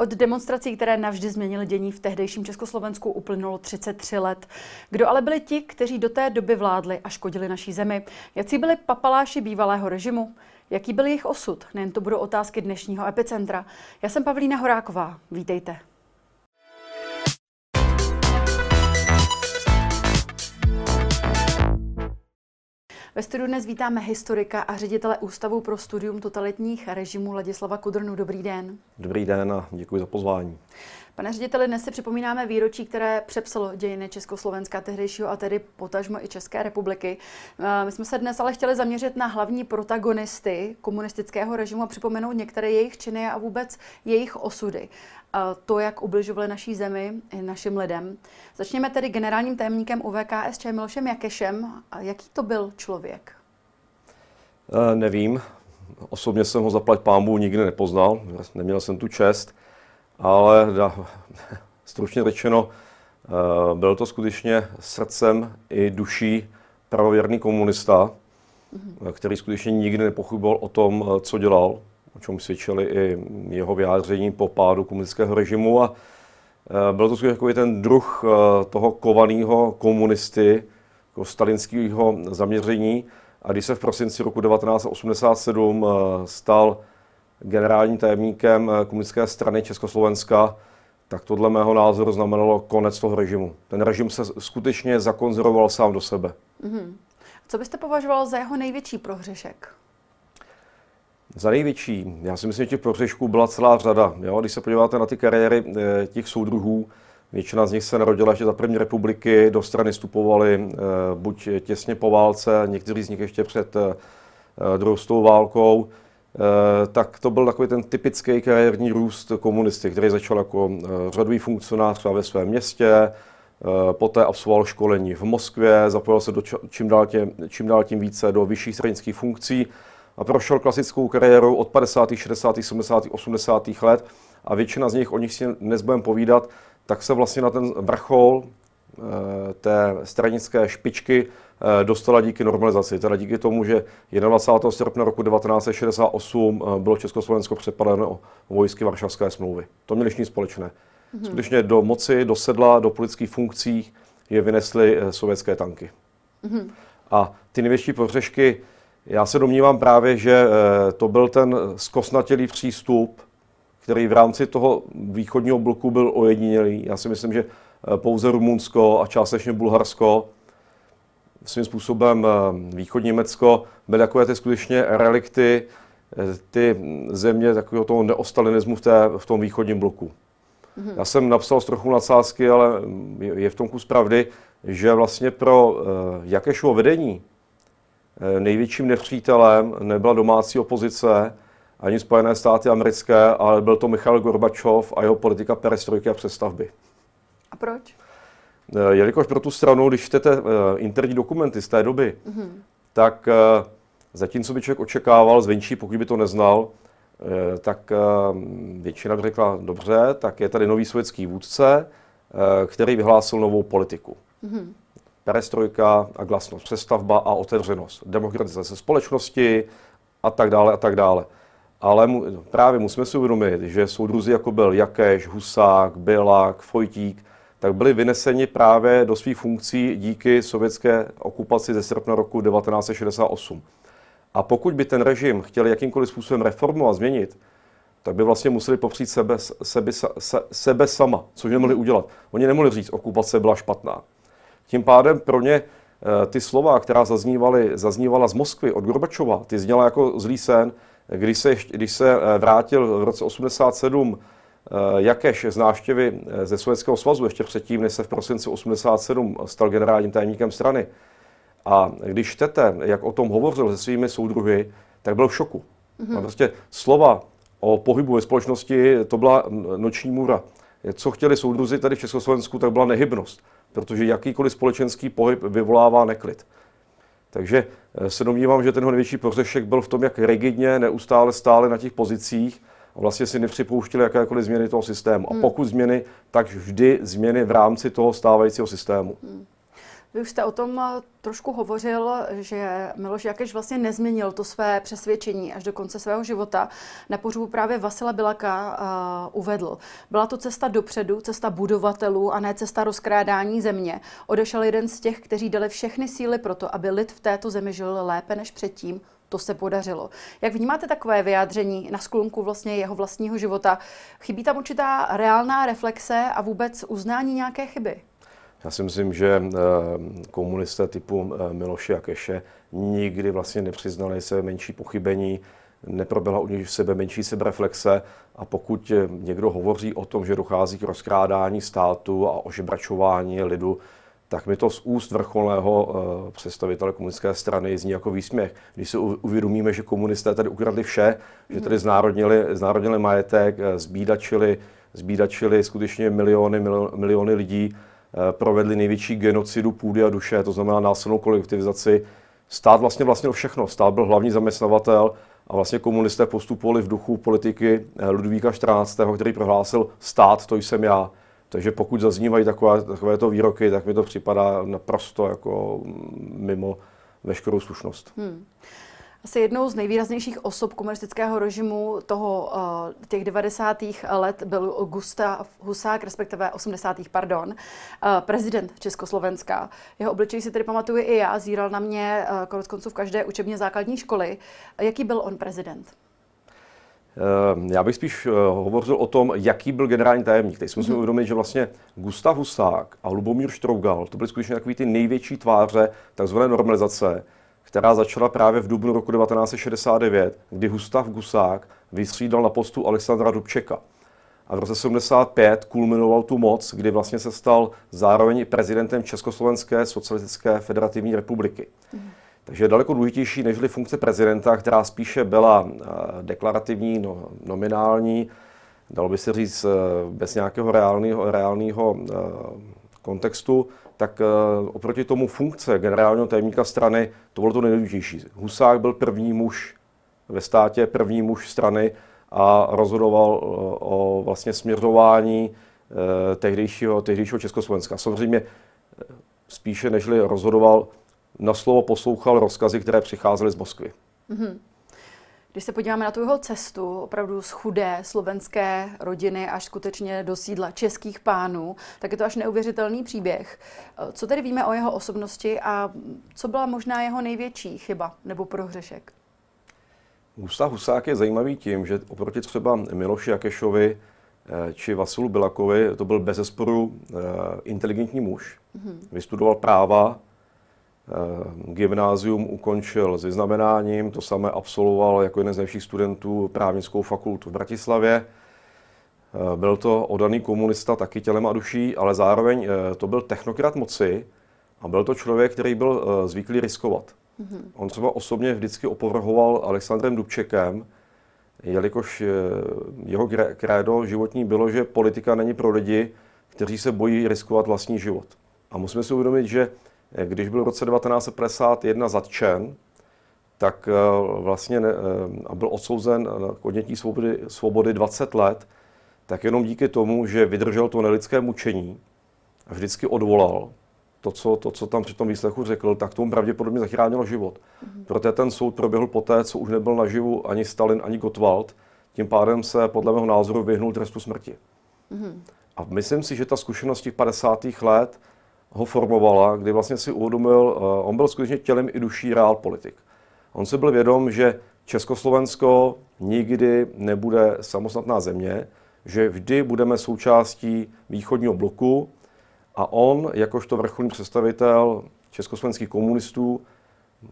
Od demonstrací, které navždy změnily dění v tehdejším Československu, uplynulo 33 let. Kdo ale byli ti, kteří do té doby vládli a škodili naší zemi? Jaký byli papaláši bývalého režimu? Jaký byl jejich osud? Nejen to budou otázky dnešního epicentra. Já jsem Pavlína Horáková. Vítejte. Ve studiu dnes vítáme historika a ředitele Ústavu pro studium totalitních režimů Ladislava Kudrnu. Dobrý den. Dobrý den a děkuji za pozvání. Pane řediteli, dnes si připomínáme výročí, které přepsalo dějiny Československa tehdejšího a tedy potažmo i České republiky. Eh, my jsme se dnes ale chtěli zaměřit na hlavní protagonisty komunistického režimu a připomenout některé jejich činy a vůbec jejich osudy. To, jak ubližovali naší zemi i našim lidem. Začněme tedy generálním tajemníkem UVKSČ Milošem Jakešem. Jaký to byl člověk? E, nevím. Osobně jsem ho zaplať pámbu nikdy nepoznal. Neměl jsem tu čest ale da, stručně řečeno, eh, byl to skutečně srdcem i duší pravověrný komunista, mm-hmm. který skutečně nikdy nepochyboval o tom, eh, co dělal, o čem svědčili i jeho vyjádření po pádu komunistického režimu. A byl to skutečně takový ten druh toho kovaného komunisty, jako stalinského zaměření. A když se v prosinci roku 1987 stal generálním tajemníkem eh, komunistické strany Československa, tak to dle mého názoru znamenalo konec toho režimu. Ten režim se skutečně zakonzervoval sám do sebe. Mm-hmm. Co byste považoval za jeho největší prohřešek? Za největší, já si myslím, že těch prohřešků byla celá řada. Jo? Když se podíváte na ty kariéry eh, těch soudruhů, většina z nich se narodila ještě za první republiky, do strany vstupovali eh, buď těsně po válce, někteří z nich ještě před druhou válkou. Eh, tak to byl takový ten typický kariérní růst komunisty, který začal jako eh, řadový funkcionář ve svém městě, eh, poté absolvoval školení v Moskvě, zapojil se do čím dál, tím, čím dál tím více do vyšších stranických funkcí a prošel klasickou kariérou od 50., 60., 70., 80. let a většina z nich, o nich si dnes budeme povídat, tak se vlastně na ten vrchol té stranické špičky dostala díky normalizaci, teda díky tomu, že 21. srpna roku 1968 eh, bylo Československo přepadeno o vojsky Varšavské smlouvy. To měli všichni společné. Mm-hmm. Skutečně do moci, do sedla, do politických funkcí je vynesly eh, sovětské tanky. Mm-hmm. A ty největší pohřešky, já se domnívám právě, že to byl ten zkosnatělý přístup, který v rámci toho východního bloku byl ojedinělý. Já si myslím, že pouze Rumunsko a částečně Bulharsko svým způsobem eh, východní Německo byly takové ty skutečně relikty, eh, ty země takového toho neostalinismu v, té, v tom východním bloku. Mm-hmm. Já jsem napsal z trochu nadsázky, ale je v tom kus pravdy, že vlastně pro uh, Jakešovo vedení uh, největším nepřítelem nebyla domácí opozice, ani Spojené státy americké, ale byl to Michal Gorbačov a jeho politika perestrojky a přestavby. A proč? Eh, jelikož pro tu stranu, když čtete eh, interní dokumenty z té doby, mm-hmm. tak eh, zatímco by člověk očekával zvenčí, pokud by to neznal, tak většina by řekla, dobře, tak je tady nový sovětský vůdce, který vyhlásil novou politiku. Mm-hmm. Perestrojka a glasnost, přestavba a otevřenost, demokratizace společnosti a tak dále a tak dále. Ale mu, právě musíme si uvědomit, že soudruzi jako byl Jakeš, Husák, Bělák, Fojtík, tak byli vyneseni právě do svých funkcí díky sovětské okupaci ze srpna roku 1968. A pokud by ten režim chtěl jakýmkoliv způsobem reformovat, změnit, tak by vlastně museli popřít sebe, sebe, se, sebe sama, což nemohli udělat. Oni nemohli říct, okupace byla špatná. Tím pádem pro ně eh, ty slova, která zaznívaly, zaznívala z Moskvy od Gorbačova, ty zněla jako zlý sen, když se, když se eh, vrátil v roce 87 Eh, Jakeš z návštěvy eh, ze Sovětského svazu, ještě předtím, než se v prosinci 87 stal generálním tajemníkem strany. A když čtete, jak o tom hovořil se svými soudruhy, tak byl v šoku. Mm-hmm. A prostě slova o pohybu ve společnosti, to byla noční můra. Co chtěli soudruzi tady v Československu, tak byla nehybnost, protože jakýkoliv společenský pohyb vyvolává neklid. Takže eh, se domnívám, že ten největší prořešek byl v tom, jak rigidně neustále stále na těch pozicích a vlastně si nepřipouštili jakékoliv změny toho systému. Hmm. A pokud změny, tak vždy změny v rámci toho stávajícího systému. Hmm. Vy už jste o tom eh, trošku hovořil, že Miloš Jakeš vlastně nezměnil to své přesvědčení až do konce svého života. Na pořubu právě Vasila Bilaka uh, uvedl. Byla to cesta dopředu, cesta budovatelů a ne cesta rozkrádání země. Odešel jeden z těch, kteří dali všechny síly pro to, aby lid v této zemi žil lépe než předtím. To se podařilo. Jak vnímáte takové vyjádření na sklonku vlastně jeho vlastního života? Chybí tam určitá reálná reflexe a vůbec uznání nějaké chyby? Já si myslím, že eh, komunisté typu eh, Miloše a Keše nikdy vlastně nepřiznali se menší pochybení, neproběhla u nich sebe menší sebereflexe a pokud eh, někdo hovoří o tom, že dochází k rozkrádání státu a ožebračování lidu, tak mi to z úst vrcholného představitele komunistické strany zní jako výsměch. Když si uvědomíme, že komunisté tady ukradli vše, že tady znárodnili, znárodnili majetek, zbídačili, zbídačili skutečně miliony, miliony lidí, Eh, provedli největší genocidu půdy a duše, to znamená násilnou kolektivizaci. Stát vlastně vlastně všechno. Stát byl hlavní zaměstnavatel a vlastně komunisté postupovali v duchu politiky eh, Ludvíka XIV., který prohlásil stát, to jsem já. Takže pokud zaznívají takové, takovéto výroky, tak mi to připadá naprosto jako mimo veškerou slušnost. Hmm asi jednou z nejvýraznějších osob komunistického režimu toho, uh, těch 90. let byl Gustav Husák, respektive 80. pardon, uh, prezident Československa. Jeho obličej si tedy pamatuju i já, zíral na mě uh, konec konců v každé učebně základní školy. Jaký byl on prezident? Já bych spíš hovořil o tom, jaký byl generální tajemník. Teď si musíme mm-hmm. uvědomit, že vlastně Gustav Husák a Lubomír Štrougal, to byly skutečně takový ty největší tváře takzvané normalizace, která začala právě v dubnu roku 1969, kdy Gustav Gusák vystřídal na postu Alexandra Dubčeka. A v roce 75 kulminoval tu moc, kdy vlastně se stal zároveň prezidentem Československé socialistické federativní republiky. Mm. Takže je daleko důležitější než funkce prezidenta, která spíše byla eh, deklarativní, no, nominální, dalo by se říct eh, bez nějakého reálného, reálného eh, kontextu, tak oproti tomu funkce generálního tajemníka strany, to bylo to nejdůležitější. Husák byl první muž ve státě, první muž strany a rozhodoval o vlastně směřování tehdejšího, tehdejšího Československa. Samozřejmě spíše nežli rozhodoval, na slovo poslouchal rozkazy, které přicházely z Moskvy. Mm-hmm. Když se podíváme na tu jeho cestu, opravdu z chudé slovenské rodiny až skutečně do sídla českých pánů, tak je to až neuvěřitelný příběh. Co tedy víme o jeho osobnosti a co byla možná jeho největší chyba nebo prohřešek? Gustav Husák je zajímavý tím, že oproti třeba Miloši Jakešovi eh, či Vasilu Bilakovi, to byl bezesporu eh, inteligentní muž. Mm-hmm. Vystudoval práva, gymnázium ukončil s vyznamenáním, to samé absolvoval jako jeden z nejlepších studentů právnickou fakultu v Bratislavě. Eh, byl to odaný komunista taky tělem a duší, ale zároveň eh, to byl technokrat moci a byl to člověk, který byl zvyklý riskovat. Mm-hmm. On třeba osobně vždycky opovrhoval Alexandrem Dubčekem, jelikož jeho krédo životní bylo, že politika není pro lidi, kteří se bojí riskovat vlastní život. A musíme si uvědomit, že když byl v roce 1951 zatčen, tak eh, vlastně eh, a byl odsouzen k odnětí svobody, svobody 20 let, tak jenom díky tomu, že vydržel to nelidské mučení a vždycky odvolal to, co, to, co tam při tom výslechu řekl, tak tomu pravděpodobně zachránilo život. Mm-hmm. Proto ten soud proběhl poté, co už nebyl naživu ani Stalin, ani Gottwald. Tím pádem se podle mého názoru vyhnul trestu smrti. Mm-hmm. A myslím si, že ta zkušenost těch 50. let ho formovala, kdy vlastně si uvědomil, eh, on byl skutečně tělem i duší reál politik. On si byl vědom, že Československo nikdy nebude samostatná země, že vždy budeme součástí východního bloku a on, jakožto vrcholný představitel československých komunistů,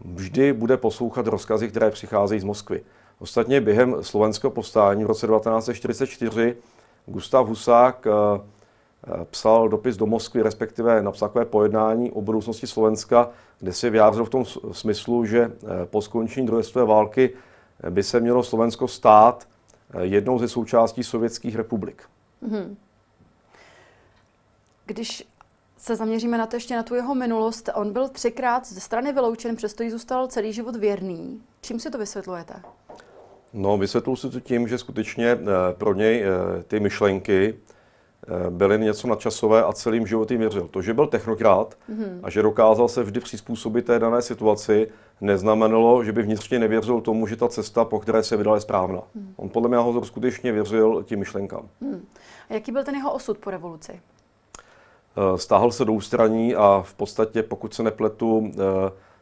vždy bude poslouchat rozkazy, které přicházejí z Moskvy. Ostatně během slovenského povstání v roce 1944 Gustav Husák eh, psal dopis do Moskvy, respektive napsal takové pojednání o budoucnosti Slovenska, kde se vyjádřil v tom smyslu, že eh, po skončení druhé světové války eh, by se mělo Slovensko stát jednou ze součástí sovětských republik. Mm-hmm. Když se zaměříme na to ještě na tu jeho minulost, on byl třikrát ze strany vyloučen, přesto zůstal celý život věrný. Čím si to vysvětlujete? No, vysvětluji si to tím, že skutečně pro něj ty myšlenky, byly něco nadčasové a celým životem věřil. To, že byl technokrát mm-hmm. a že dokázal se vždy přizpůsobit té dané situaci, neznamenalo, že by vnitřně nevěřil tomu, že ta cesta, po které se vydal, je správná. Mm. On podle mě ho skutečně věřil tím myšlenkám. Mm. A jaký byl ten jeho osud po revoluci? Stáhl se do ústraní a v podstatě, pokud se nepletu,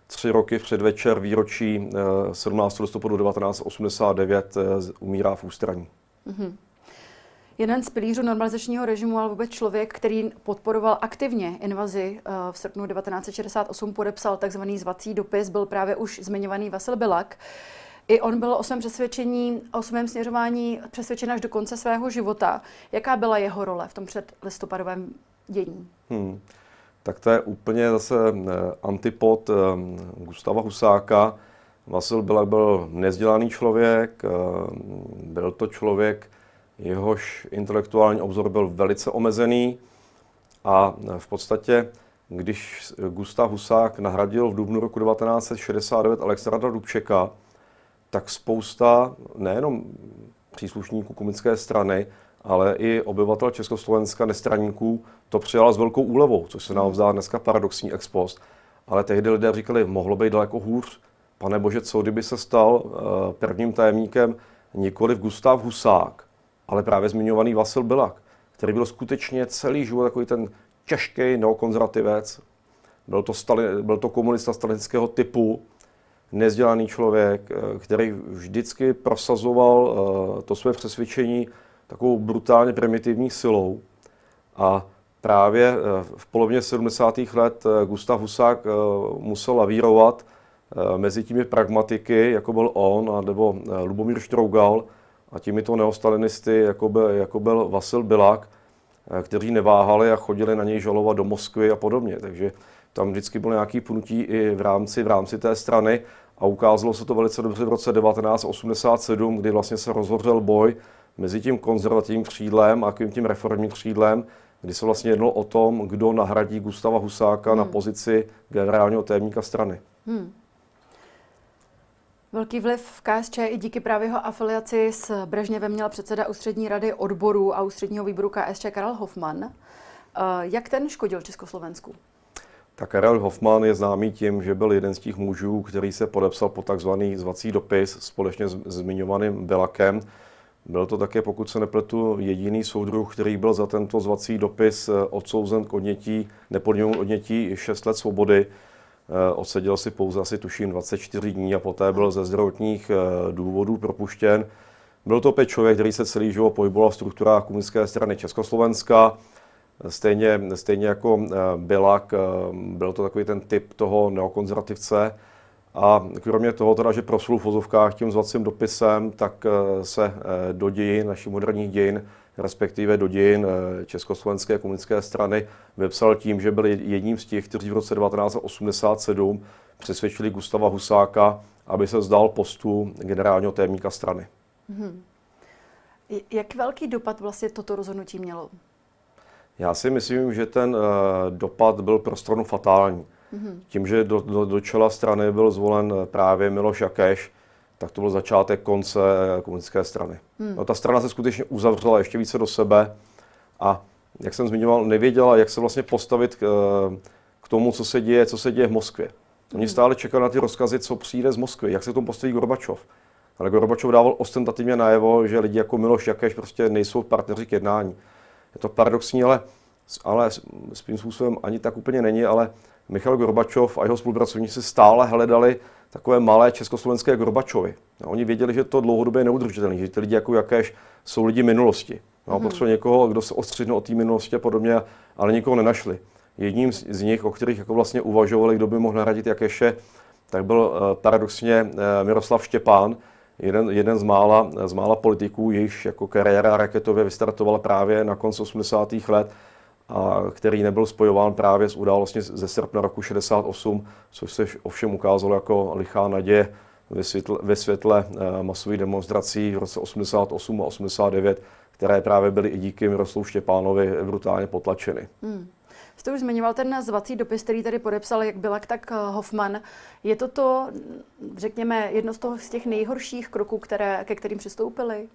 tři roky před večer výročí 17. listopadu 1989 umírá v ústraní. Mm-hmm. Jeden z pilířů normalizačního režimu, ale vůbec člověk, který podporoval aktivně invazi eh, v srpnu 1968, podepsal takzvaný zvací dopis, byl právě už zmiňovaný Vasil Bilak. I on byl o svém přesvědčení, o svém směřování přesvědčen až do konce svého života. Jaká byla jeho role v tom předlistopadovém dění? Hmm. Tak to je úplně zase eh, antipod eh, Gustava Husáka. Vasil Bilak byl nezdělaný člověk, byl to člověk, jehož intelektuální obzor byl velice omezený a v podstatě, když Gustav Husák nahradil v dubnu roku 1969 Alexandra Dubčeka, tak spousta nejenom příslušníků komunické strany, ale i obyvatel Československa, nestraníků, to přijala s velkou úlevou, což se nám vzdá dneska paradoxní ex post. Ale tehdy lidé říkali, mohlo být daleko hůř. Pane bože, co kdyby se stal eh, prvním tajemníkem nikoli Gustav Husák, ale právě zmiňovaný Vasil Bilak, který byl skutečně celý život takový ten těžký neokonzervativec. Byl to, stali, byl to komunista stalinického typu, nezdělaný člověk, eh, který vždycky prosazoval eh, to své přesvědčení takovou brutálně primitivní silou. A právě eh, v polovině 70. let Gustav Husák musel lavírovat mezi těmi pragmatiky, jako byl on, nebo Lubomír Štrougal, a těmito neostalinisty, jako byl, jako byl Vasil Bilak, eh, kteří neváhali a chodili na něj žalovat do Moskvy a podobně. Takže tam vždycky bylo nějaký pnutí i v rámci, v rámci té strany a ukázalo se to velice dobře v roce 1987, kdy vlastně se rozhořel boj mezi tím konzervativním křídlem a tím reformním křídlem, kdy se vlastně jednalo o tom, kdo nahradí Gustava Husáka hmm. na pozici generálního témníka strany. Hmm. Velký vliv v KSČ i díky právě jeho afiliaci s Brežněvem měl předseda ústřední rady odborů a ústředního výboru KSČ Karel Hoffman. Eh, jak ten škodil Československu? Tak Karel Hoffman je známý tím, že byl jeden z těch mužů, který se podepsal po takzvaný zvací dopis společně s zmiňovaným Belakem. Byl to také, pokud se nepletu, jediný soudruh, který byl za tento zvací dopis eh, odsouzen k odnětí, nepodněmu odnětí 6 let svobody. Eh, odseděl si pouze asi tuším 24 dní a poté byl ze zdravotních eh, důvodů propuštěn. Byl to opět člověk, který se celý život pohyboval v strukturách komunistické strany Československa. Stejně, stejně jako eh, Bilak, byl to takový ten typ toho neokonzervativce. A kromě toho, teda, že proslul v vozovkách tím zvacím dopisem, tak se do dějin, našich moderních dějin, respektive do dějin eh, Československé komunistické strany, vypsal tím, že byl jedním z těch, kteří v roce 1987 přesvědčili Gustava Husáka, aby se zdal postu generálního témníka strany. Hmm. Jak velký dopad vlastně toto rozhodnutí mělo? Já si myslím, že ten uh, dopad byl pro stranu fatální. hmm Tím, že do, do, do čela strany byl zvolen právě Miloš Jakeš, tak to byl začátek konce komunistické strany. Hmm. No, ta strana se skutečně uzavřela ještě více do sebe a, jak jsem zmiňoval, nevěděla, jak se vlastně postavit k, eh, k tomu, co se děje, co se děje v Moskvě. Oni hmm. stále čekali na ty rozkazy, co přijde z Moskvy, jak se k tomu postaví Gorbačov. Ale Gorbačov dával ostentativně najevo, že lidi jako Miloš Jakeš prostě nejsou partneři k jednání. Je to paradoxní, ale, ale svým způsobem ani tak úplně není, ale Michal Gorbačov a jeho spolupracovníci stále hledali takové malé československé Gorbačovy. No, oni věděli, že to dlouhodobě je neudržitelné, že ty lidi jako jakéž jsou lidi minulosti. No, mm-hmm. Potřebuje někoho, kdo se ostřihne od té minulosti a podobně, ale nikoho nenašli. Jedním z nich, o kterých jako vlastně uvažovali, kdo by mohl nahradit Jakéše, tak byl uh, paradoxně uh, Miroslav Štěpán, jeden, jeden z, mála, z mála politiků, jejichž jako kariéra raketově vystartovala právě na konci 80. let a který nebyl spojován právě s událostí ze srpna roku 68, což se ovšem ukázalo jako lichá naděje ve světle, ve světle eh, masových demonstrací v roce 88 a 89, které právě byly i díky Miroslavu Štěpánovi brutálně potlačeny. Hmm. Jste už zmiňoval ten zvací dopis, který tady podepsal jak Bilak, tak eh, Hoffman. Je to to, řekněme, jedno z, toho, z těch nejhorších kroků, které, ke kterým přistoupili?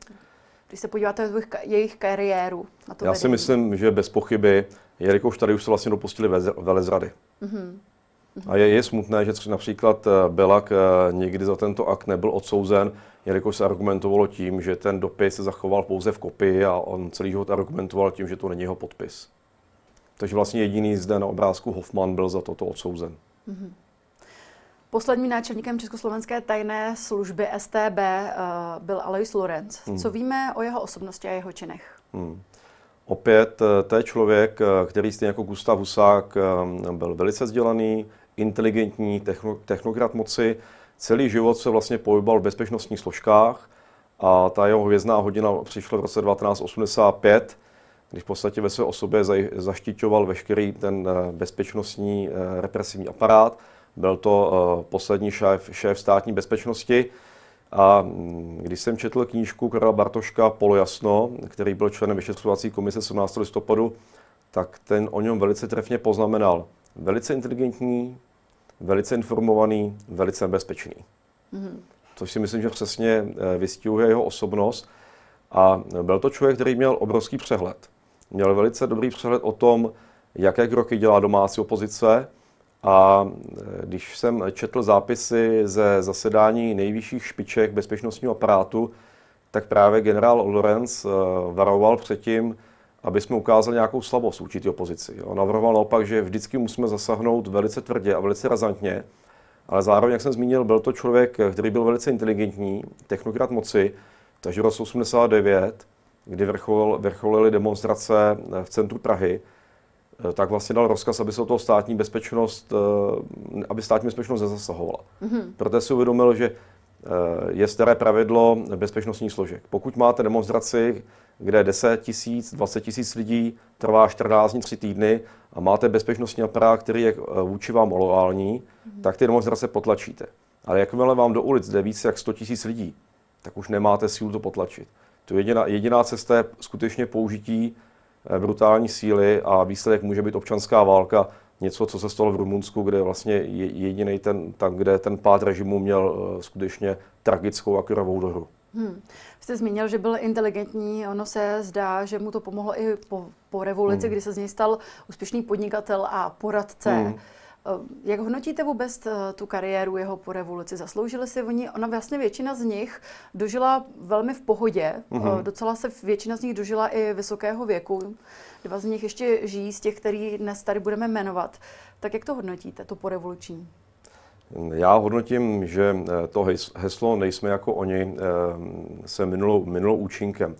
Když se podíváte na jejich kariéru. Na to Já vedení. si myslím, že bez pochyby, jelikož tady už se vlastně dopustili velezrady. Mm-hmm. A je, je smutné, že například eh, Belak eh, někdy za tento akt nebyl odsouzen, jelikož se argumentovalo tím, že ten dopis se zachoval pouze v kopii a on celý život argumentoval tím, že to není jeho podpis. Takže vlastně jediný zde na obrázku Hoffman byl za toto odsouzen. Mm-hmm. Posledním náčelníkem Československé tajné služby STB uh, eh, byl Alois Lorenz. Hmm. Co víme o jeho osobnosti a jeho činech? Hmm. Opět eh, to je člověk, eh, který stejně jako Gustav Husák byl velice vzdělaný, inteligentní, techno, technokrat moci. Celý život se vlastně pohyboval v bezpečnostních složkách a ta jeho hvězdná hodina přišla v roce 1985, když v podstatě ve své osobě zaštiťoval veškerý ten bezpečnostní represivní aparát byl to uh, poslední šéf, šéf státní bezpečnosti. A mm, když jsem četl knížku Karla Bartoška Polojasno, který byl členem vyšetřovací komise 17. listopadu, tak ten o něm velice trefně poznamenal. Velice inteligentní, velice informovaný, velice nebezpečný. Mm-hmm. Což si myslím, že přesně eh, vystihuje jeho osobnost. A byl to člověk, který měl obrovský přehled. Měl velice dobrý přehled o tom, jaké kroky dělá domácí opozice, a e, když jsem četl zápisy ze zasedání nejvyšších špiček bezpečnostního aparátu, tak právě generál Lorenz e, varoval před tím, aby jsme ukázali nějakou slabost určitý opozici. On navrhoval naopak, že vždycky musíme zasáhnout velice tvrdě a velice razantně, ale zároveň, jak jsem zmínil, byl to člověk, který byl velice inteligentní, technokrat moci, takže v roce 89, kdy vrchol, vrcholily demonstrace v centru Prahy, Eh, tak vlastně dal rozkaz, aby se o toho státní bezpečnost, eh, aby státní bezpečnost nezasahovala. Mm-hmm. Proto si uvědomil, že eh, je staré pravidlo bezpečnostních složek. Pokud máte demonstraci, kde 10 tisíc, 20 tisíc lidí, trvá 14 dní, 3 týdny a máte bezpečnostní aparát, který je vůči vám loální, mm-hmm. tak ty demonstrace potlačíte. Ale jakmile vám do ulic jde více jak 100 tisíc lidí, tak už nemáte sílu to potlačit. To jediná, jediná cesta je skutečně použití Eh, brutální síly a výsledek může být občanská válka, něco, co se stalo v Rumunsku, kde vlastně jediný ten, tam, kde ten pád režimu měl eh, skutečně tragickou a krvavou dohru. Hmm. Jste zmínil, že byl inteligentní, ono se zdá, že mu to pomohlo i po, po revoluci, hmm. kdy se z něj stal úspěšný podnikatel a poradce. Hmm. Eh, jak hodnotíte vůbec eh, tu kariéru jeho po revoluci? Zasloužili si oni, ona vlastně většina z nich dožila velmi v pohodě, mm-hmm. docela se většina z nich dožila i vysokého věku. Dva z nich ještě žijí z těch, který dnes tady budeme jmenovat. Tak jak to hodnotíte, to porevoluční? Já hodnotím, že to heslo nejsme jako oni se minulo, minulo účinkem.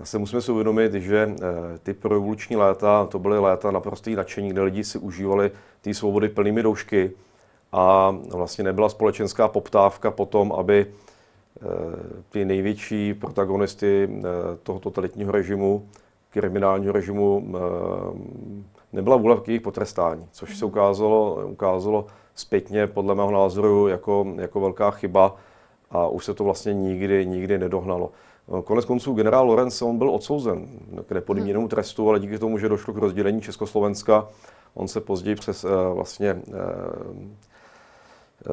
Zase musíme si uvědomit, že eh, ty prorevoluční léta, to byly léta naprostý nadšení, kde lidi si užívali ty svobody plnými doušky a vlastně nebyla společenská poptávka po tom, aby eh, ty největší protagonisty eh, toho totalitního režimu, kriminálního režimu, nebyla vůle k jejich potrestání, což se ukázalo, ukázalo zpětně podle mého názoru jako, jako velká chyba a už se to vlastně nikdy, nikdy nedohnalo. Konec konců generál Lorenz, on byl odsouzen k nepodmíněnému trestu, ale díky tomu, že došlo k rozdělení Československa, on se později přes, eh, vlastně eh,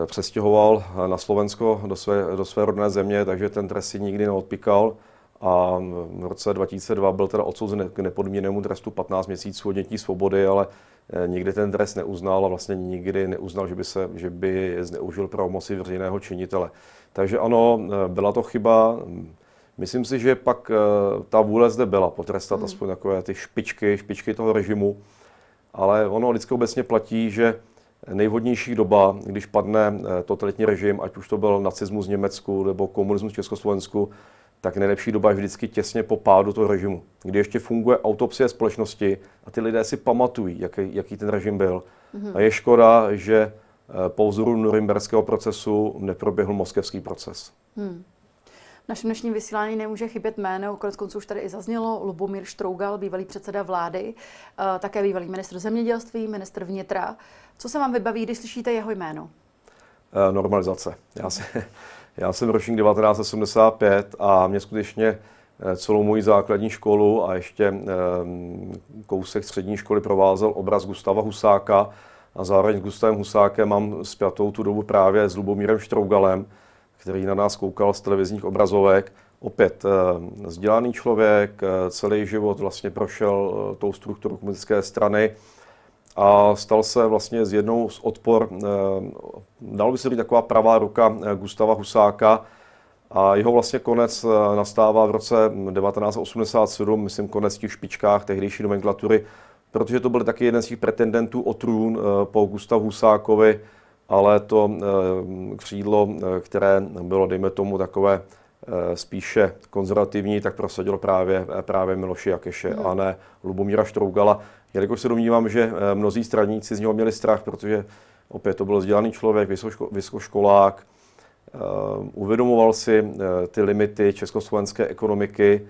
eh, přestěhoval na Slovensko do své, do své rodné země, takže ten trest si nikdy neodpíkal. A v roce 2002 byl teda odsouzen k nepodmíněnému trestu 15 měsíců odnětí svobody, ale nikdy ten trest neuznal a vlastně nikdy neuznal, že by, se, že by zneužil pravomoci veřejného činitele. Takže ano, byla to chyba. Myslím si, že pak uh, ta vůle zde byla potrestat hmm. aspoň takové ty špičky, špičky toho režimu, ale ono vždycky obecně platí, že nejvhodnější doba, když padne uh, totalitní režim, ať už to byl nacismus v Německu nebo komunismus v Československu, tak nejlepší doba je vždycky těsně po pádu toho režimu, kdy ještě funguje autopsie společnosti a ty lidé si pamatují, jaký, jaký ten režim byl. hmm A je škoda, že po vzoru norimberského procesu neproběhl moskevský proces. Hmm našem dnešním vysílání nemůže chybět jméno, konec konců už tady i zaznělo, Lubomír Štrougal, bývalý předseda vlády, eh, také bývalý ministr zemědělství, ministr vnitra. Co se vám vybaví, když slyšíte jeho jméno? Eh, normalizace. Já, si, já jsem ročník 1975 a mě skutečně eh, celou moji základní školu a ještě kousek střední školy provázel obraz Gustava Husáka a zároveň s Gustavem Husákem mám spjatou tu dobu právě s Lubomírem Štrougalem, který na nás koukal z televizních obrazovek. Opět vzdělaný člověk, celý život vlastně prošel tou strukturou komunistické strany a stal se vlastně z jednou z odpor, dalo by se říct taková pravá ruka Gustava Husáka, a jeho vlastně konec nastává v roce 1987, myslím konec těch špičkách tehdejší nomenklatury, protože to byl taky jeden z těch pretendentů o trůn po Gustavu Husákovi, ale to eh, křídlo, eh, které bylo, dejme tomu, takové eh, spíše konzervativní, tak prosadilo právě, právě Miloši Jakeše hmm. a ne Lubomíra Štrougala. Jelikož se domnívám, že mnozí straníci z něho měli strach, protože opět to byl vzdělaný člověk, vysokoškolák, uvědomoval si ty limity československé ekonomiky,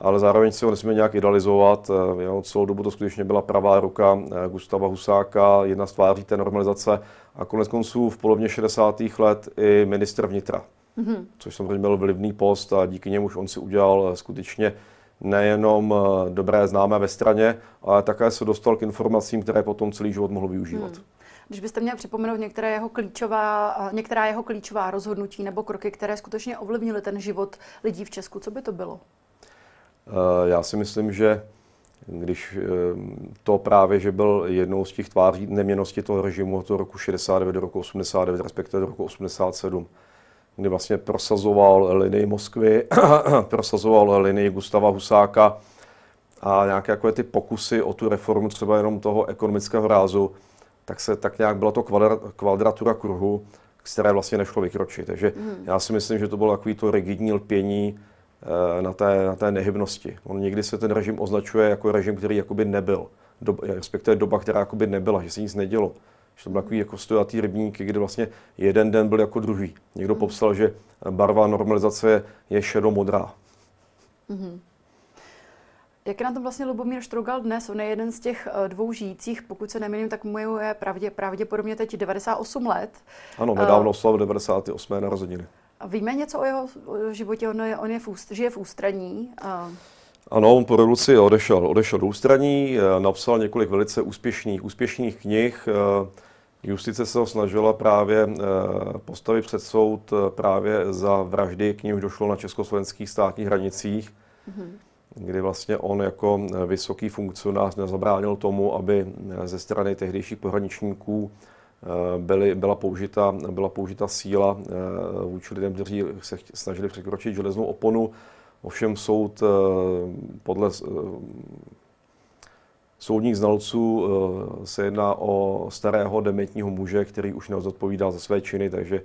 ale zároveň si ho nesmíme nějak idealizovat. Jo, celou dobu to skutečně byla pravá ruka Gustava Husáka, jedna z tváří té normalizace a konec konců v polovině 60. let i ministr vnitra, mm-hmm. což samozřejmě byl vlivný post a díky němuž on si udělal skutečně nejenom eh, dobré známé ve straně, ale také se dostal k informacím, které potom celý život mohl využívat. Hmm. Když byste měl připomenout některé jeho klíčová, eh, některá jeho klíčová rozhodnutí nebo kroky, které skutečně ovlivnily ten život lidí v Česku, co by to bylo? Eh, já si myslím, že když ehm, to právě, že byl jednou z těch tváří neměnosti toho režimu od roku 69 do roku 89, respektive do roku 87, kdy vlastně prosazoval linii Moskvy, prosazoval linii Gustava Husáka a nějaké jako ty pokusy o tu reformu třeba jenom toho ekonomického rázu, tak se tak nějak byla to kvadratura kruhu, které vlastně nešlo vykročit. Takže mm. já si myslím, že to bylo takový to rigidní lpění Eh, na té, na té nehybnosti. On někdy se ten režim označuje jako režim, který jakoby nebyl, dob, respektive doba, která jakoby nebyla, že se nic nedělo. Že to byl takový jako stojatý rybníky, kdy vlastně jeden den byl jako druhý. Někdo mm. popsal, že barva normalizace je šedomodrá. Mm-hmm. Jak je na tom vlastně Lubomír Štrougal dnes? On je jeden z těch eh, dvou žijících, pokud se nemýlím, tak mu je pravdě, pravděpodobně teď 98 let. Ano, nedávno oslavil 98. narozeniny. A víme něco o jeho životě? On, je, on je v úst, žije v ústraní. A... Ano, on po revoluci odešel, odešel do ústraní, eh, napsal několik velice úspěšných, úspěšných knih. Eh, justice se ho snažila právě eh, postavit před soud právě za vraždy, k nímž došlo na československých státních hranicích, mm-hmm. kdy vlastně on jako vysoký funkcionář nezabránil tomu, aby ze strany tehdejších pohraničníků byly, byla, použita, byla použita síla eh, vůči lidem, kteří se snažili překročit železnou oponu. Ovšem soud eh, podle soudních znalců se jedná o starého dementního muže, který už neodpovídá za své činy, takže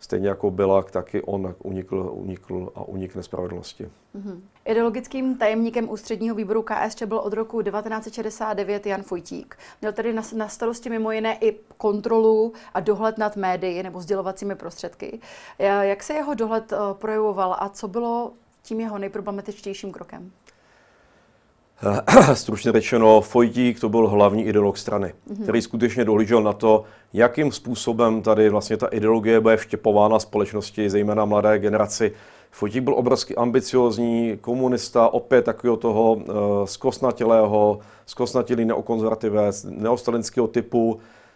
stejně jako Bilak, taky on unikl, unikl a unikne spravedlnosti. Mm-hmm. Ideologickým tajemníkem ústředního výboru KSČ byl od roku 1969 Jan Fojtík. Měl tedy na, na starosti mimo jiné i kontrolu a dohled nad médii nebo sdělovacími prostředky. Jak se jeho dohled eh, projevoval a co bylo tím jeho nejproblematičtějším krokem? stručně řečeno, Fojtík to byl hlavní ideolog strany, mm-hmm. který skutečně dohlížel na to, jakým způsobem tady vlastně ta ideologie bude vštěpována společnosti, zejména mladé generaci. Fojtík byl obrovsky ambiciozní, komunista, opět takového toho uh, zkosnatělého, zkosnatělý neokonzervativec, neostalinského typu, Eh,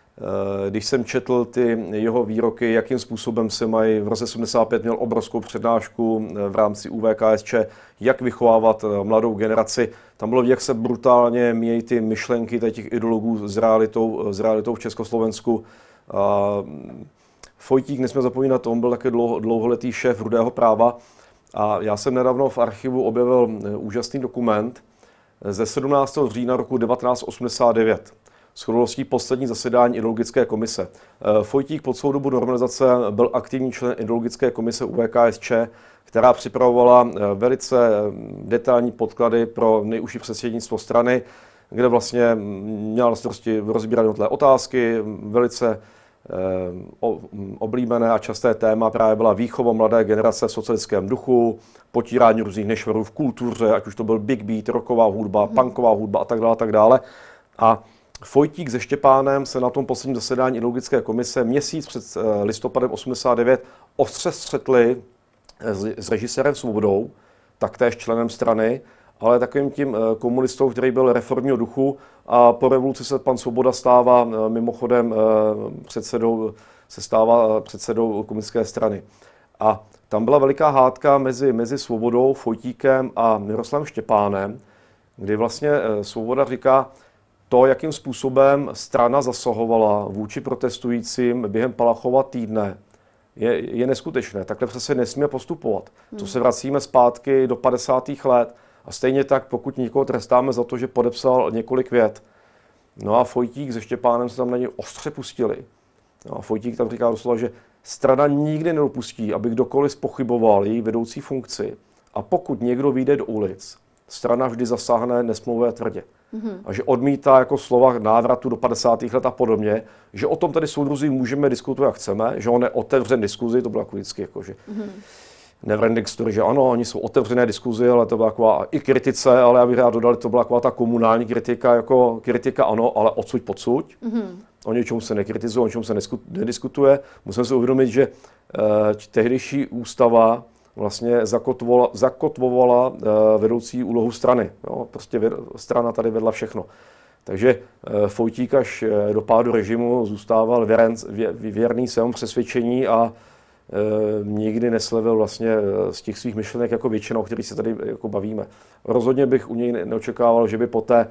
když jsem četl ty jeho výroky, jakým způsobem se mají, v roce 75 měl obrovskou přednášku eh, v rámci UVKSČ, jak vychovávat eh, mladou generaci. Tam bylo, jak se brutálně mějí ty myšlenky těch ideologů s realitou, s realitou v Československu. Mm, Fojtík, nesmíme zapomínat, on byl také dlouho, dlouholetý šéf rudého práva a já jsem nedávno v archivu objevil úžasný dokument ze 17. října roku 1989 shodolostí poslední zasedání ideologické komise. Eh, Fojtík po celou dobu normalizace byl aktivní člen ideologické komise UVKSČ, která připravovala eh, velice eh, detailní podklady pro nejužší předsednictvo strany, kde vlastně měla na starosti rozbírat jednotlivé otázky, velice oblíbené a časté téma právě byla výchova mladé generace v socialistickém duchu, potírání různých nešvarů v kultuře, ať už to byl big beat, rocková hudba, hmm. punková hudba a tak dále, a tak dále. A Fojtík se Štěpánem se na tom posledním zasedání ideologické komise měsíc před eh, listopadem 89 ostře střetli eh, s režisérem Svobodou, taktéž členem strany, ale takovým tím eh, komunistou, který byl reformního duchu a po revoluci se pan Svoboda stává mimochodem předsedou, se stává předsedou komunistické strany. A tam byla veliká hádka mezi, mezi Svobodou, Fojtíkem a Miroslavem Štěpánem, kdy vlastně Svoboda říká, to, jakým způsobem strana zasahovala vůči protestujícím během Palachova týdne, je, je neskutečné. Takhle přece nesmíme postupovat. Hmm. To se vracíme zpátky do 50. let. A stejně tak, pokud někoho trestáme za to, že podepsal několik vět, no a Fojtík se Štěpánem se tam na něj ostře pustili. No a Fojtík tam říká doslova, že strana nikdy nedopustí, aby kdokoliv pochyboval její vedoucí funkci. A pokud někdo vyjde do ulic, strana vždy zasáhne nesmluvé tvrdě. Mm-hmm. A že odmítá jako slova návratu do 50. let a podobně, že o tom tady soudruzi můžeme diskutovat, jak chceme, že on je otevřen diskuzi, to bylo jako vždycky jako, že mm-hmm. neverending story, že ano, oni jsou otevřené diskuzi, ale to byla taková i kritice, ale já bych rád dodal, to byla taková ta komunální kritika, jako kritika ano, ale odsuď podsuď. Mm-hmm. O něčem se nekritizuje, o něčem se nediskutuje. Musíme si uvědomit, že uh, tehdejší ústava vlastně zakotvovala, zakotvovala uh, vedoucí úlohu strany. Jo? Prostě strana tady vedla všechno. Takže uh, Fojtík až uh, do pádu režimu zůstával věren, vě, věrný svému přesvědčení a uh, nikdy neslevil vlastně z těch svých myšlenek jako většina, o kterých se tady jako bavíme. Rozhodně bych u něj neočekával, že by poté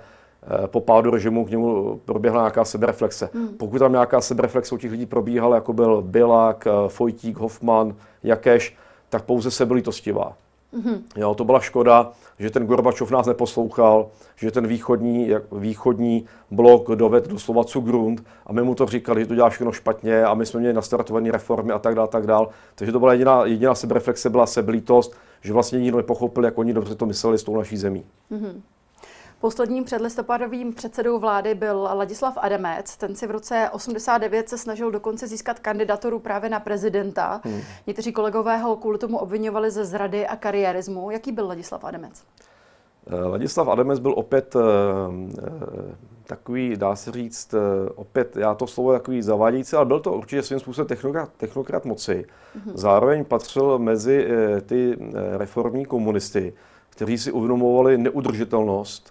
po pádu režimu k němu proběhla nějaká sebereflexe. Hmm. Pokud tam nějaká sebereflexe u těch lidí probíhala, jako byl Bilak, Fojtík, Hoffman, Jakeš, tak pouze sebelit-ostivá. Mm-hmm. Jo, to byla škoda, že ten Gorbačov nás neposlouchal, že ten východní, jak, východní blok doved doslova grunt a my mu to říkali, že to dělá všechno špatně a my jsme měli nastartované reformy a tak dále, tak dále. Takže to byla jediná, jediná sebereflexe, byla sebelítost, že vlastně nikdo nepochopil, jak oni dobře to mysleli s tou naší zemí. Mm-hmm. Posledním předlistopadovým předsedou vlády byl Ladislav Adamec. Ten si v roce 89 se snažil dokonce získat kandidaturu právě na prezidenta. Hmm. Někteří kolegové ho kvůli tomu obvinovali ze zrady a kariérismu. Jaký byl Ladislav Adamec? Eh, Ladislav Adamec byl opět uh, takový, dá se říct, opět, já to slovo takový zavádějící, ale byl to určitě svým způsobem technokrat, technokrat moci. Mm-hmm. Zároveň patřil mezi ty reformní komunisty, kteří si uvědomovali neudržitelnost Eh,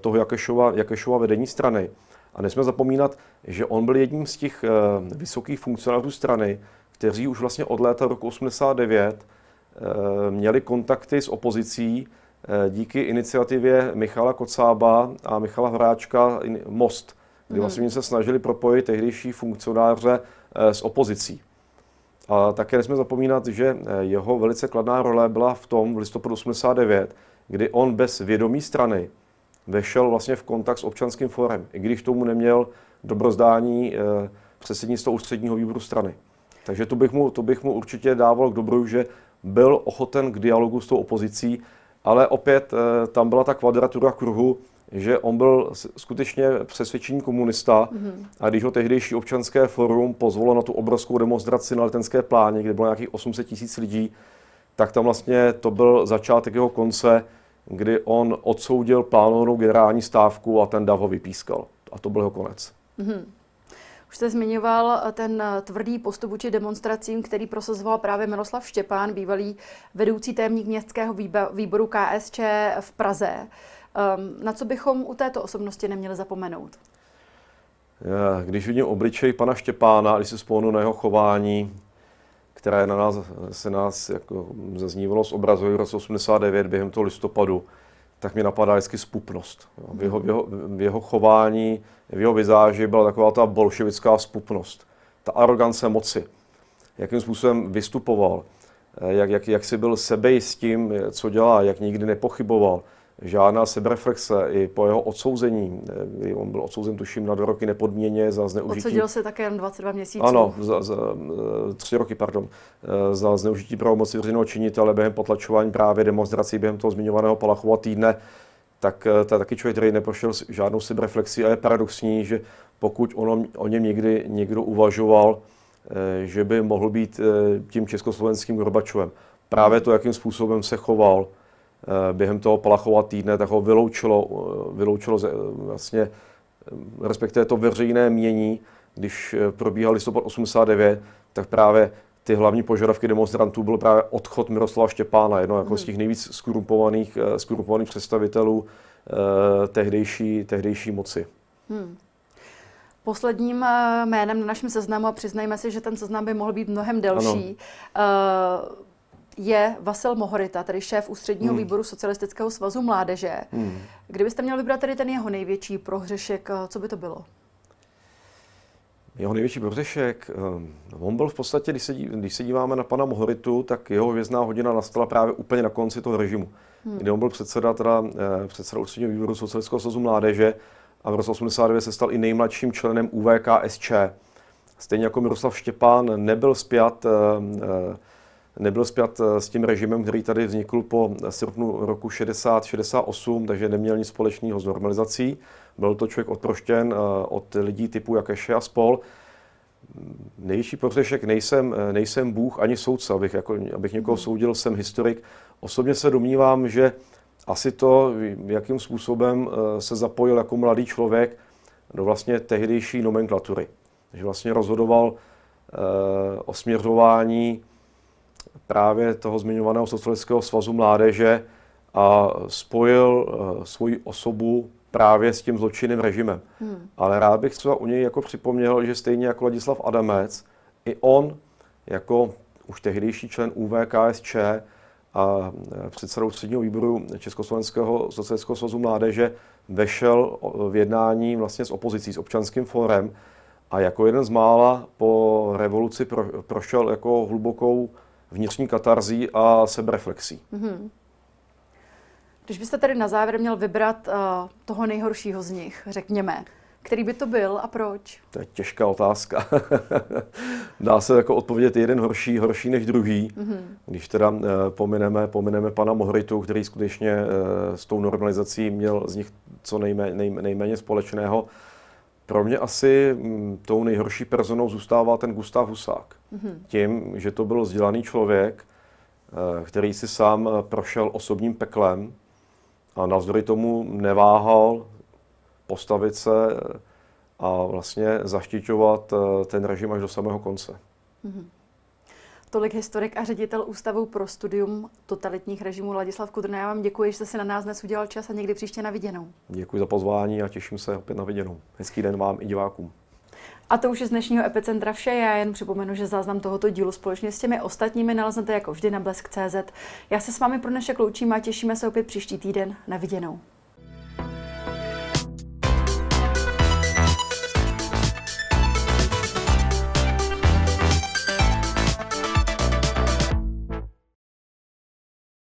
toho Jakešova, Jakešova vedení strany. A nesmíme zapomínat, že on byl jedním z těch eh, vysokých funkcionářů strany, kteří už vlastně od léta roku 89 eh, měli kontakty s opozicí díky iniciativě Michala Kocába a Michala Hráčka Most, kdy mhm. vlastně se snažili propojit tehdejší funkcionáře s opozicí. A také nesmíme zapomínat, že jeho velice kladná role byla v tom v listopadu 89, kdy on bez vědomí strany vešel vlastně v kontakt s občanským fórem, i když tomu neměl dobrozdání eh, předsednictva ústředního výboru strany. Takže to bych, mu, to bych mu určitě dával k dobru, že byl ochoten k dialogu s tou opozicí, ale opět eh, tam byla ta kvadratura kruhu, že on byl skutečně přesvědčený komunista mm-hmm. a když ho tehdejší občanské forum pozvalo na tu obrovskou demonstraci na letenské pláně, kde bylo nějakých 800 tisíc lidí, tak tam vlastně to byl začátek jeho konce, kdy on odsoudil plánovanou generální stávku a ten dav ho vypískal. A to byl jeho konec. Mm-hmm. Už jste zmiňoval ten tvrdý postup vůči demonstracím, který prosazoval právě Miroslav Štěpán, bývalý vedoucí témník městského výboru KSČ v Praze. Um, na co bychom u této osobnosti neměli zapomenout? Když vidím obličej pana Štěpána, když si vzpomenu na jeho chování, které na nás, se nás jako zaznívalo z obrazu v roce 89 během toho listopadu, tak mi napadá vždycky spupnost. V jeho, v, jeho, v jeho chování, v jeho vizáži byla taková ta bolševická spupnost. Ta arogance moci. Jakým způsobem vystupoval, jak, jak, jak si byl sebejistím, co dělá, jak nikdy nepochyboval žádná sebereflexe i po jeho odsouzení. Kdy on byl odsouzen, tuším, na dva roky nepodměně za zneužití. Odsoudil se také jen 22 měsíců. Ano, za, za, tři roky, pardon, za zneužití pravomoci veřejného činitele během potlačování právě demonstrací během toho zmiňovaného Palachova týdne. Tak to je taky člověk, který neprošel žádnou sebereflexi a je paradoxní, že pokud ono, o něm někdy někdo uvažoval, eh, že by mohl být eh, tím československým Gorbačovem. Právě to, jakým způsobem se choval, Eh, během toho Palachova týdne, tak ho vyloučilo, eh, vyloučilo eh, vlastně, respektive to veřejné mění, když probíhal listopad 89, tak právě ty hlavní požadavky demonstrantů byl právě odchod Miroslava Štěpána, jedno jako z hmm. těch nejvíc skorumpovaných, skorumpovaných představitelů tehdejší, tehdejší moci. Hmm. Posledním eh, jménem na našem seznamu, a přiznejme si, že ten seznam by mohl být mnohem delší, ano. Je Vasil Mohorita, tedy šéf ústředního hmm. výboru Socialistického svazu mládeže. Hmm. Kdybyste měl vybrat tedy ten jeho největší prohřešek, co by to bylo? Jeho největší prohřešek, on byl v podstatě, když se, když se díváme na pana Mohoritu, tak jeho hvězdná hodina nastala právě úplně na konci toho režimu, hmm. kdy on byl předseda, teda, předseda ústředního výboru Socialistického svazu mládeže a v roce 89 se stal i nejmladším členem UVKSČ. Stejně jako Miroslav Štěpán nebyl spjat, eh, eh, nebyl spjat eh, s tím režimem, který tady vznikl po srpnu roku 60-68, takže neměl nic společného s normalizací. Byl to člověk odproštěn od lidí typu Jakeše a spol. Největší prohřešek nejsem, nejsem Bůh ani soudce, abych, jako, abych někoho hmm. soudil, jsem historik. Osobně se domnívám, že asi to, jakým způsobem eh, se zapojil jako mladý člověk do vlastně tehdejší nomenklatury. Že vlastně rozhodoval eh, o směřování právě toho zmiňovaného socialistického svazu mládeže a spojil eh, svoji osobu právě s tím zločinným režimem. Hmm. Ale rád bych třeba u něj jako připomněl, že stejně jako Ladislav Adamec, i on jako už tehdejší člen UVKSČ a předsedou středního výboru Československého socialistického svazu mládeže vešel v jednání vlastně s opozicí, s občanským fórem a jako jeden z mála po revoluci pro, prošel jako hlubokou vnitřní katarzí a sebereflexí. Mm-hmm. Když byste tedy na závěr měl vybrat uh, toho nejhoršího z nich, řekněme, který by to byl a proč? To je těžká otázka. Dá se jako odpovědět jeden horší, horší než druhý. Mm-hmm. Když teda uh, pomineme, pomineme pana Mohritu, který skutečně uh, s tou normalizací měl z nich co nejmé, nej, nejméně společného, pro mě asi mm, tou nejhorší personou zůstává ten Gustav Husák. Mm-hmm. Tím, že to byl vzdělaný člověk, uh, který si sám prošel osobním peklem a navzdory tomu neváhal postavit se a vlastně zaštiťovat eh, ten režim až do samého konce. Mm-hmm. Tolik historik a ředitel Ústavu pro studium totalitních režimů Ladislav Kudrna. Já vám děkuji, že jste si na nás dnes udělal čas a někdy příště na viděnou. Děkuji za pozvání a těším se opět na viděnou. Hezký den vám i divákům. A to už je z dnešního Epicentra vše. Já jen připomenu, že záznam tohoto dílu společně s těmi ostatními naleznete jako vždy na blesk.cz. Já se s vámi pro dnešek loučím a těšíme se opět příští týden. Na viděnou.